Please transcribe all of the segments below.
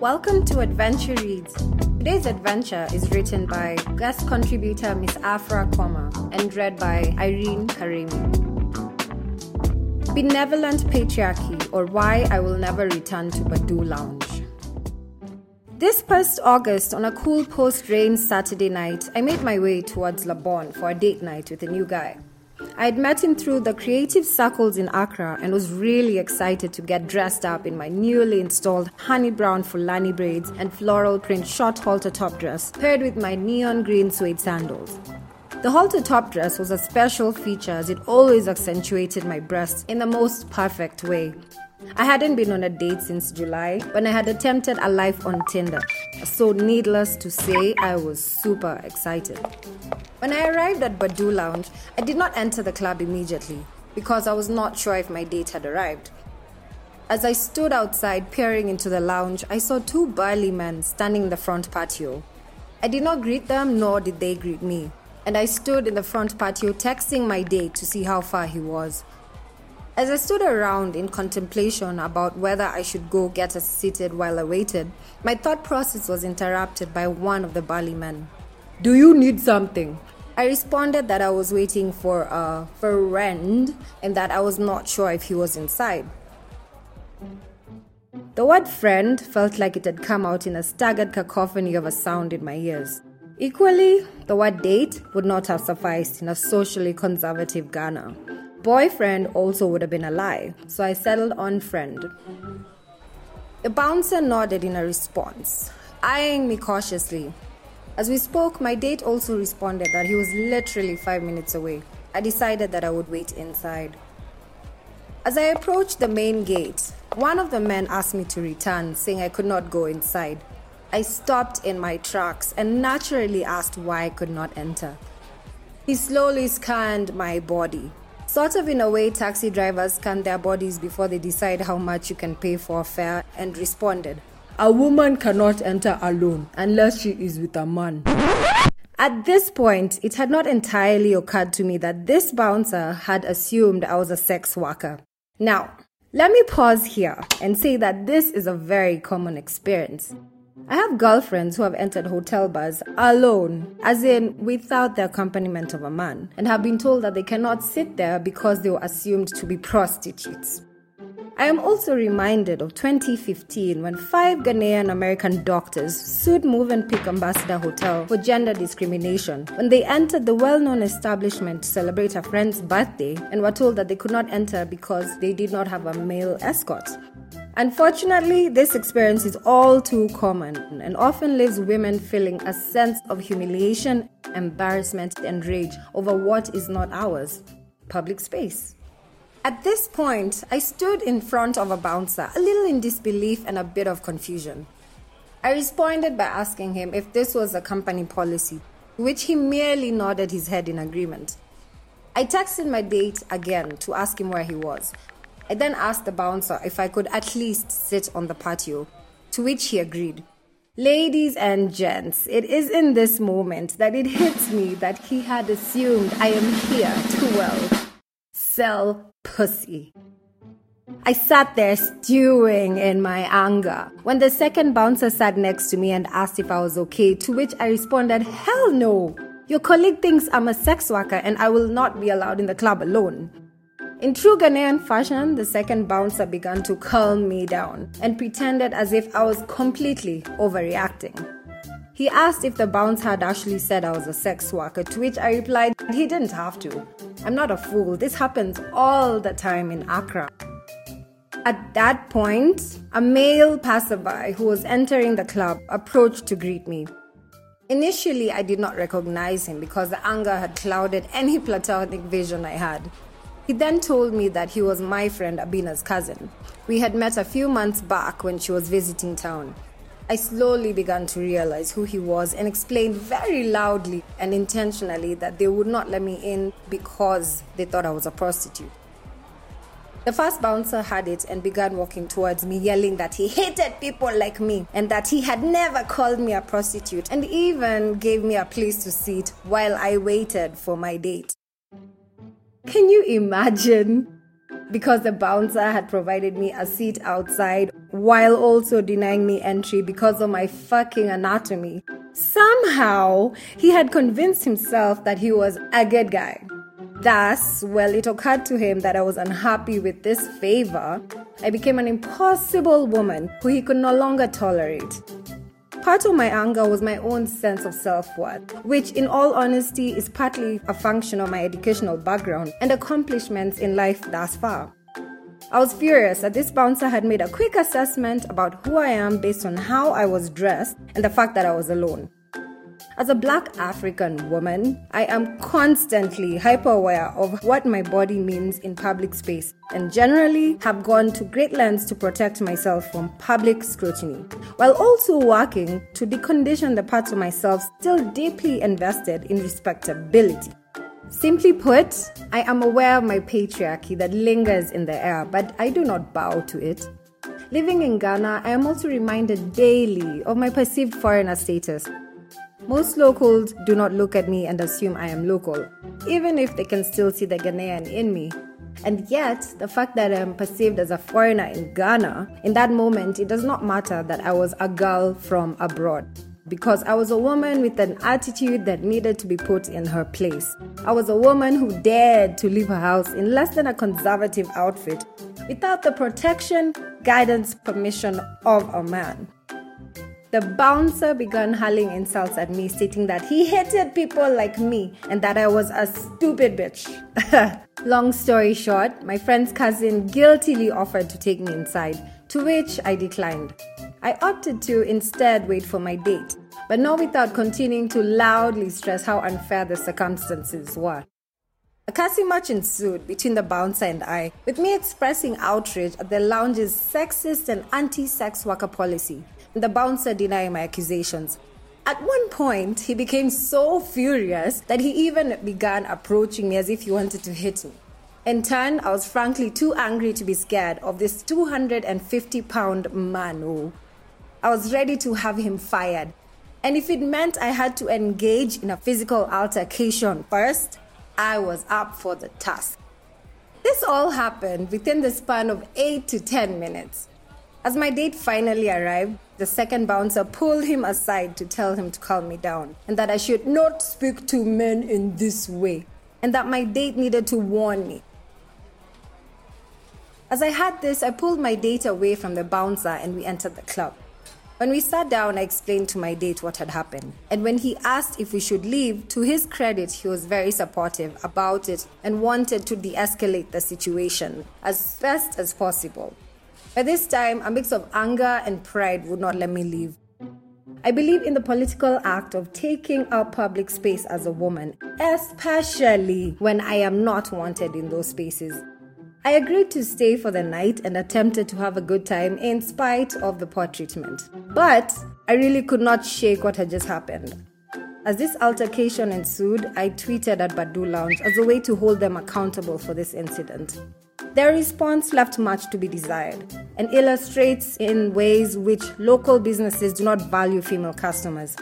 Welcome to Adventure Reads. Today's adventure is written by guest contributor Miss Afrakomah and read by Irene Karimi. Benevolent Patriarchy or Why I Will Never Return to Badu Lounge. This past August, on a cool post rain Saturday night, I made my way towards Labone for a date night with a new guy. I had met him through the creative circles in Accra and was really excited to get dressed up in my newly installed honey brown Fulani braids and floral print short halter top dress, paired with my neon green suede sandals. The halter top dress was a special feature as it always accentuated my breasts in the most perfect way. I hadn't been on a date since July when I had attempted a life on Tinder. So, needless to say, I was super excited. When I arrived at Badu Lounge, I did not enter the club immediately because I was not sure if my date had arrived. As I stood outside peering into the lounge, I saw two burly men standing in the front patio. I did not greet them, nor did they greet me, and I stood in the front patio texting my date to see how far he was. As I stood around in contemplation about whether I should go get us seated while I waited, my thought process was interrupted by one of the burly men. Do you need something? I responded that I was waiting for a friend and that I was not sure if he was inside. The word friend felt like it had come out in a staggered cacophony of a sound in my ears. Equally, the word date would not have sufficed in a socially conservative Ghana. Boyfriend also would have been a lie, so I settled on friend. The bouncer nodded in a response, eyeing me cautiously. As we spoke, my date also responded that he was literally five minutes away. I decided that I would wait inside. As I approached the main gate, one of the men asked me to return, saying I could not go inside. I stopped in my tracks and naturally asked why I could not enter. He slowly scanned my body. Sort of in a way, taxi drivers scan their bodies before they decide how much you can pay for a fare, and responded, a woman cannot enter alone unless she is with a man. At this point, it had not entirely occurred to me that this bouncer had assumed I was a sex worker. Now, let me pause here and say that this is a very common experience. I have girlfriends who have entered hotel bars alone, as in without the accompaniment of a man, and have been told that they cannot sit there because they were assumed to be prostitutes. I am also reminded of 2015 when five Ghanaian American doctors sued Movenpick Ambassador Hotel for gender discrimination when they entered the well known establishment to celebrate a friend's birthday and were told that they could not enter because they did not have a male escort. Unfortunately, this experience is all too common and often leaves women feeling a sense of humiliation, embarrassment, and rage over what is not ours public space. At this point, I stood in front of a bouncer, a little in disbelief and a bit of confusion. I responded by asking him if this was a company policy, which he merely nodded his head in agreement. I texted my date again to ask him where he was. I then asked the bouncer if I could at least sit on the patio, to which he agreed. Ladies and gents, it is in this moment that it hits me that he had assumed I am here to, well, sell pussy. I sat there stewing in my anger when the second bouncer sat next to me and asked if I was okay, to which I responded, Hell no! Your colleague thinks I'm a sex worker and I will not be allowed in the club alone. In true Ghanaian fashion, the second bouncer began to calm me down and pretended as if I was completely overreacting. He asked if the bouncer had actually said I was a sex worker, to which I replied he didn't have to. I'm not a fool. This happens all the time in Accra. At that point, a male passerby who was entering the club approached to greet me. Initially, I did not recognize him because the anger had clouded any platonic vision I had. He then told me that he was my friend Abina's cousin. We had met a few months back when she was visiting town. I slowly began to realize who he was and explained very loudly and intentionally that they would not let me in because they thought I was a prostitute. The first bouncer had it and began walking towards me, yelling that he hated people like me and that he had never called me a prostitute and even gave me a place to sit while I waited for my date. Can you imagine? Because the bouncer had provided me a seat outside while also denying me entry because of my fucking anatomy. Somehow, he had convinced himself that he was a good guy. Thus, well, it occurred to him that I was unhappy with this favor. I became an impossible woman who he could no longer tolerate. Part of my anger was my own sense of self worth, which, in all honesty, is partly a function of my educational background and accomplishments in life thus far. I was furious that this bouncer had made a quick assessment about who I am based on how I was dressed and the fact that I was alone. As a black African woman, I am constantly hyper aware of what my body means in public space and generally have gone to great lengths to protect myself from public scrutiny, while also working to decondition the parts of myself still deeply invested in respectability. Simply put, I am aware of my patriarchy that lingers in the air, but I do not bow to it. Living in Ghana, I am also reminded daily of my perceived foreigner status most locals do not look at me and assume I am local, even if they can still see the Ghanaian in me. And yet, the fact that I am perceived as a foreigner in Ghana, in that moment, it does not matter that I was a girl from abroad. Because I was a woman with an attitude that needed to be put in her place. I was a woman who dared to leave her house in less than a conservative outfit without the protection, guidance, permission of a man. The bouncer began hurling insults at me, stating that he hated people like me and that I was a stupid bitch. Long story short, my friend's cousin guiltily offered to take me inside, to which I declined. I opted to instead wait for my date, but not without continuing to loudly stress how unfair the circumstances were. A cussing match ensued between the bouncer and I, with me expressing outrage at the lounge's sexist and anti sex worker policy the bouncer denying my accusations. At one point, he became so furious that he even began approaching me as if he wanted to hit me. In turn, I was frankly too angry to be scared of this 250 pound man. Oh. I was ready to have him fired. And if it meant I had to engage in a physical altercation first, I was up for the task. This all happened within the span of 8 to 10 minutes. As my date finally arrived, the second bouncer pulled him aside to tell him to calm me down and that I should not speak to men in this way and that my date needed to warn me. As I had this, I pulled my date away from the bouncer and we entered the club. When we sat down, I explained to my date what had happened. And when he asked if we should leave, to his credit, he was very supportive about it and wanted to de escalate the situation as best as possible. By this time, a mix of anger and pride would not let me leave. I believe in the political act of taking up public space as a woman, especially when I am not wanted in those spaces. I agreed to stay for the night and attempted to have a good time in spite of the poor treatment. But I really could not shake what had just happened. As this altercation ensued, I tweeted at Badu Lounge as a way to hold them accountable for this incident. Their response left much to be desired and illustrates in ways which local businesses do not value female customers.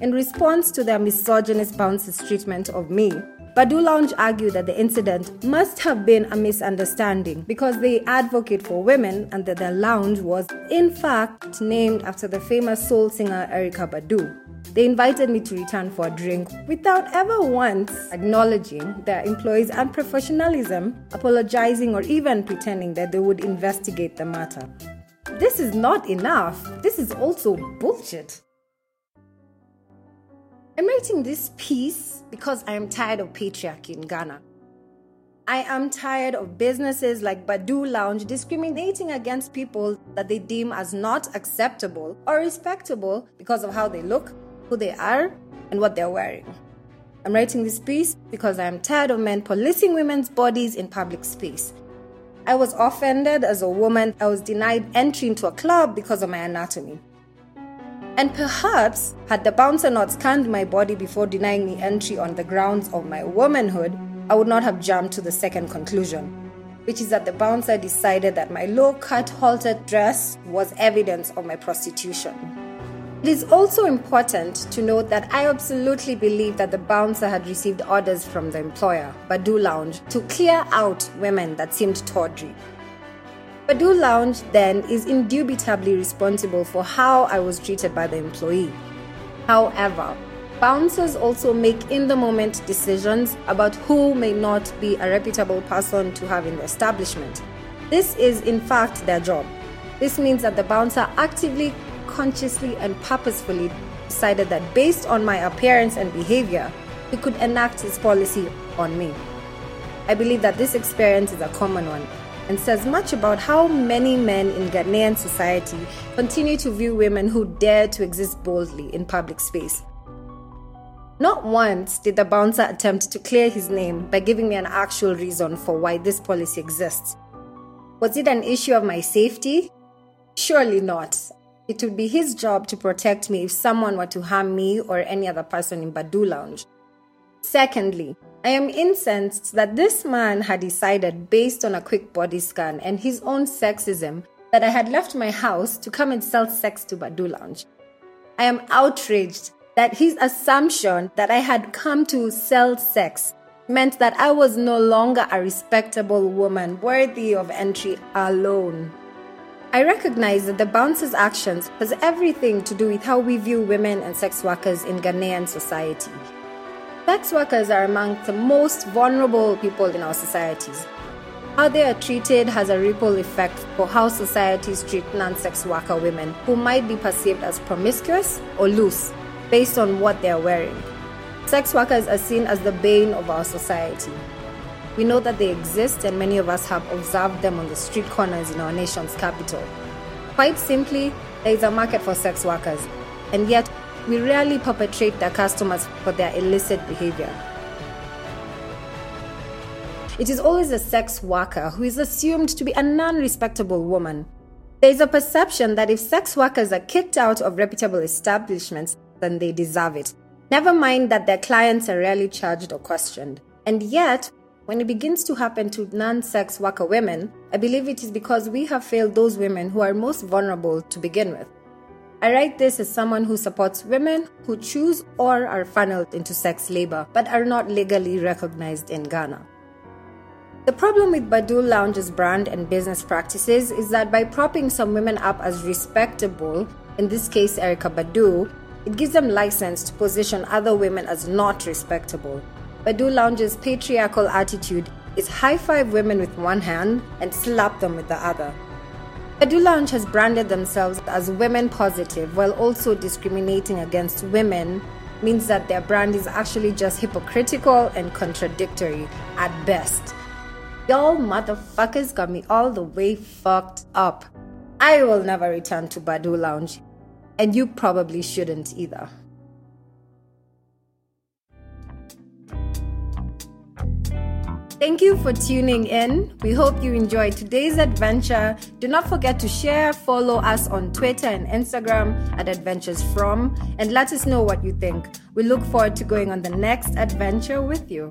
In response to their misogynist bouncer's treatment of me, Badu Lounge argued that the incident must have been a misunderstanding because they advocate for women and that their lounge was, in fact, named after the famous soul singer Erykah Badu. They invited me to return for a drink without ever once acknowledging their employees' unprofessionalism, apologizing, or even pretending that they would investigate the matter. This is not enough. This is also bullshit. I'm writing this piece because I am tired of patriarchy in Ghana. I am tired of businesses like Badu Lounge discriminating against people that they deem as not acceptable or respectable because of how they look, who they are, and what they're wearing. I'm writing this piece because I am tired of men policing women's bodies in public space. I was offended as a woman. I was denied entry into a club because of my anatomy. And perhaps, had the bouncer not scanned my body before denying me entry on the grounds of my womanhood, I would not have jumped to the second conclusion, which is that the bouncer decided that my low cut, haltered dress was evidence of my prostitution. It is also important to note that I absolutely believe that the bouncer had received orders from the employer, Badu Lounge, to clear out women that seemed tawdry. Badu Lounge then is indubitably responsible for how I was treated by the employee. However, bouncers also make in the moment decisions about who may not be a reputable person to have in the establishment. This is, in fact, their job. This means that the bouncer actively, consciously, and purposefully decided that based on my appearance and behavior, he could enact his policy on me. I believe that this experience is a common one and says much about how many men in Ghanaian society continue to view women who dare to exist boldly in public space. Not once did the bouncer attempt to clear his name by giving me an actual reason for why this policy exists. Was it an issue of my safety? Surely not. It would be his job to protect me if someone were to harm me or any other person in Badu Lounge. Secondly, I am incensed that this man had decided, based on a quick body scan and his own sexism, that I had left my house to come and sell sex to Badu Lounge. I am outraged that his assumption that I had come to sell sex meant that I was no longer a respectable woman worthy of entry alone. I recognize that the bouncer's actions has everything to do with how we view women and sex workers in Ghanaian society. Sex workers are among the most vulnerable people in our societies. How they are treated has a ripple effect for how societies treat non sex worker women who might be perceived as promiscuous or loose based on what they are wearing. Sex workers are seen as the bane of our society. We know that they exist, and many of us have observed them on the street corners in our nation's capital. Quite simply, there is a market for sex workers, and yet we rarely perpetrate their customers for their illicit behavior. It is always a sex worker who is assumed to be a non respectable woman. There is a perception that if sex workers are kicked out of reputable establishments, then they deserve it. Never mind that their clients are rarely charged or questioned. And yet, when it begins to happen to non sex worker women, I believe it is because we have failed those women who are most vulnerable to begin with. I write this as someone who supports women who choose or are funneled into sex labor but are not legally recognized in Ghana. The problem with Badu Lounge's brand and business practices is that by propping some women up as respectable, in this case Erykah Badu, it gives them license to position other women as not respectable. Badu Lounge's patriarchal attitude is high five women with one hand and slap them with the other. Badu Lounge has branded themselves as women positive while also discriminating against women means that their brand is actually just hypocritical and contradictory at best. Y'all motherfuckers got me all the way fucked up. I will never return to Badu Lounge, and you probably shouldn't either. Thank you for tuning in. We hope you enjoyed today's adventure. Do not forget to share, follow us on Twitter and Instagram at Adventures From, and let us know what you think. We look forward to going on the next adventure with you.